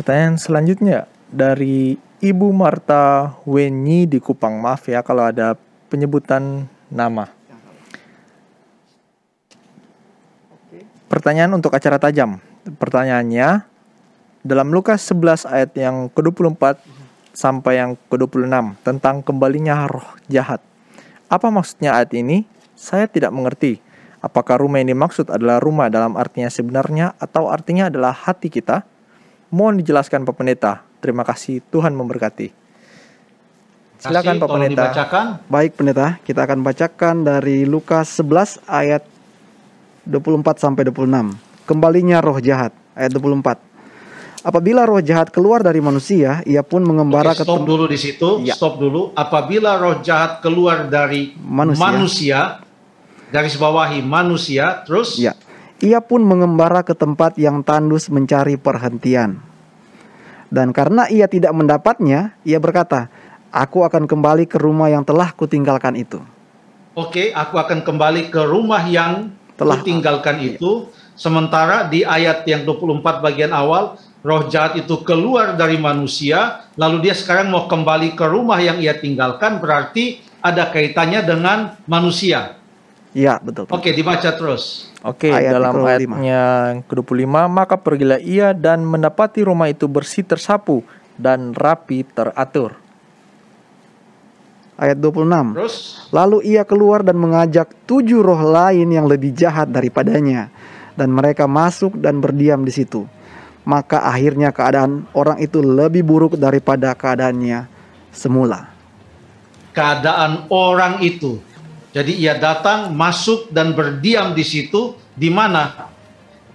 Pertanyaan selanjutnya dari Ibu Marta Weni di Kupang. Maaf ya kalau ada penyebutan nama. Pertanyaan untuk acara tajam. Pertanyaannya, dalam Lukas 11 ayat yang ke-24 sampai yang ke-26 tentang kembalinya roh jahat. Apa maksudnya ayat ini? Saya tidak mengerti. Apakah rumah yang dimaksud adalah rumah dalam artinya sebenarnya atau artinya adalah hati kita? Mohon dijelaskan Pak Pendeta. Terima kasih. Tuhan memberkati. Silakan Pak Pendeta. dibacakan. Baik pendeta, kita akan bacakan dari Lukas 11 ayat 24 sampai 26. Kembalinya roh jahat ayat 24. Apabila roh jahat keluar dari manusia, ia pun mengembara Oke, ke stop tem- dulu di situ. Ya. Stop dulu. Apabila roh jahat keluar dari Manusia. manusia, garis bawahi manusia, terus Ya. Ia pun mengembara ke tempat yang tandus mencari perhentian. Dan karena ia tidak mendapatnya, ia berkata, "Aku akan kembali ke rumah yang telah kutinggalkan itu." Oke, aku akan kembali ke rumah yang Telah- tinggalkan itu. Sementara di ayat yang 24 bagian awal, roh jahat itu keluar dari manusia, lalu dia sekarang mau kembali ke rumah yang ia tinggalkan, berarti ada kaitannya dengan manusia. Ya, betul. Oke, dibaca terus. Oke, Ayat dalam ke-25. ayatnya yang ke-25, maka pergilah ia dan mendapati rumah itu bersih tersapu dan rapi teratur. Ayat 26. Terus Lalu ia keluar dan mengajak tujuh roh lain yang lebih jahat daripadanya, dan mereka masuk dan berdiam di situ. Maka akhirnya keadaan orang itu lebih buruk daripada keadaannya semula. keadaan orang itu. Jadi ia datang, masuk dan berdiam di situ di mana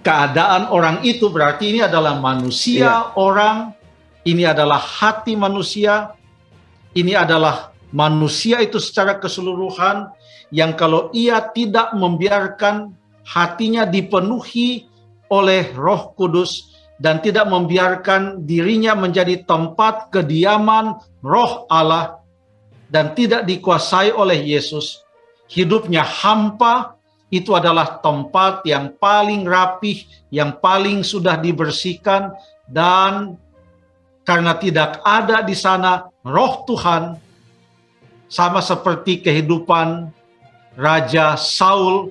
keadaan orang itu berarti ini adalah manusia, orang, ini adalah hati manusia, ini adalah manusia itu secara keseluruhan yang kalau ia tidak membiarkan hatinya dipenuhi oleh Roh Kudus dan tidak membiarkan dirinya menjadi tempat kediaman Roh Allah dan tidak dikuasai oleh Yesus, hidupnya hampa, itu adalah tempat yang paling rapih, yang paling sudah dibersihkan, dan karena tidak ada di sana roh Tuhan, sama seperti kehidupan Raja Saul,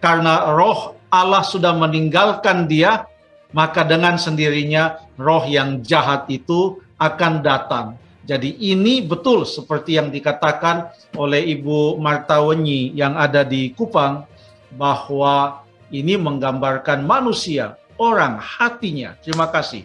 karena roh Allah sudah meninggalkan dia, maka dengan sendirinya roh yang jahat itu akan datang. Jadi ini betul seperti yang dikatakan oleh Ibu Marta Wenyi yang ada di Kupang bahwa ini menggambarkan manusia, orang hatinya. Terima kasih.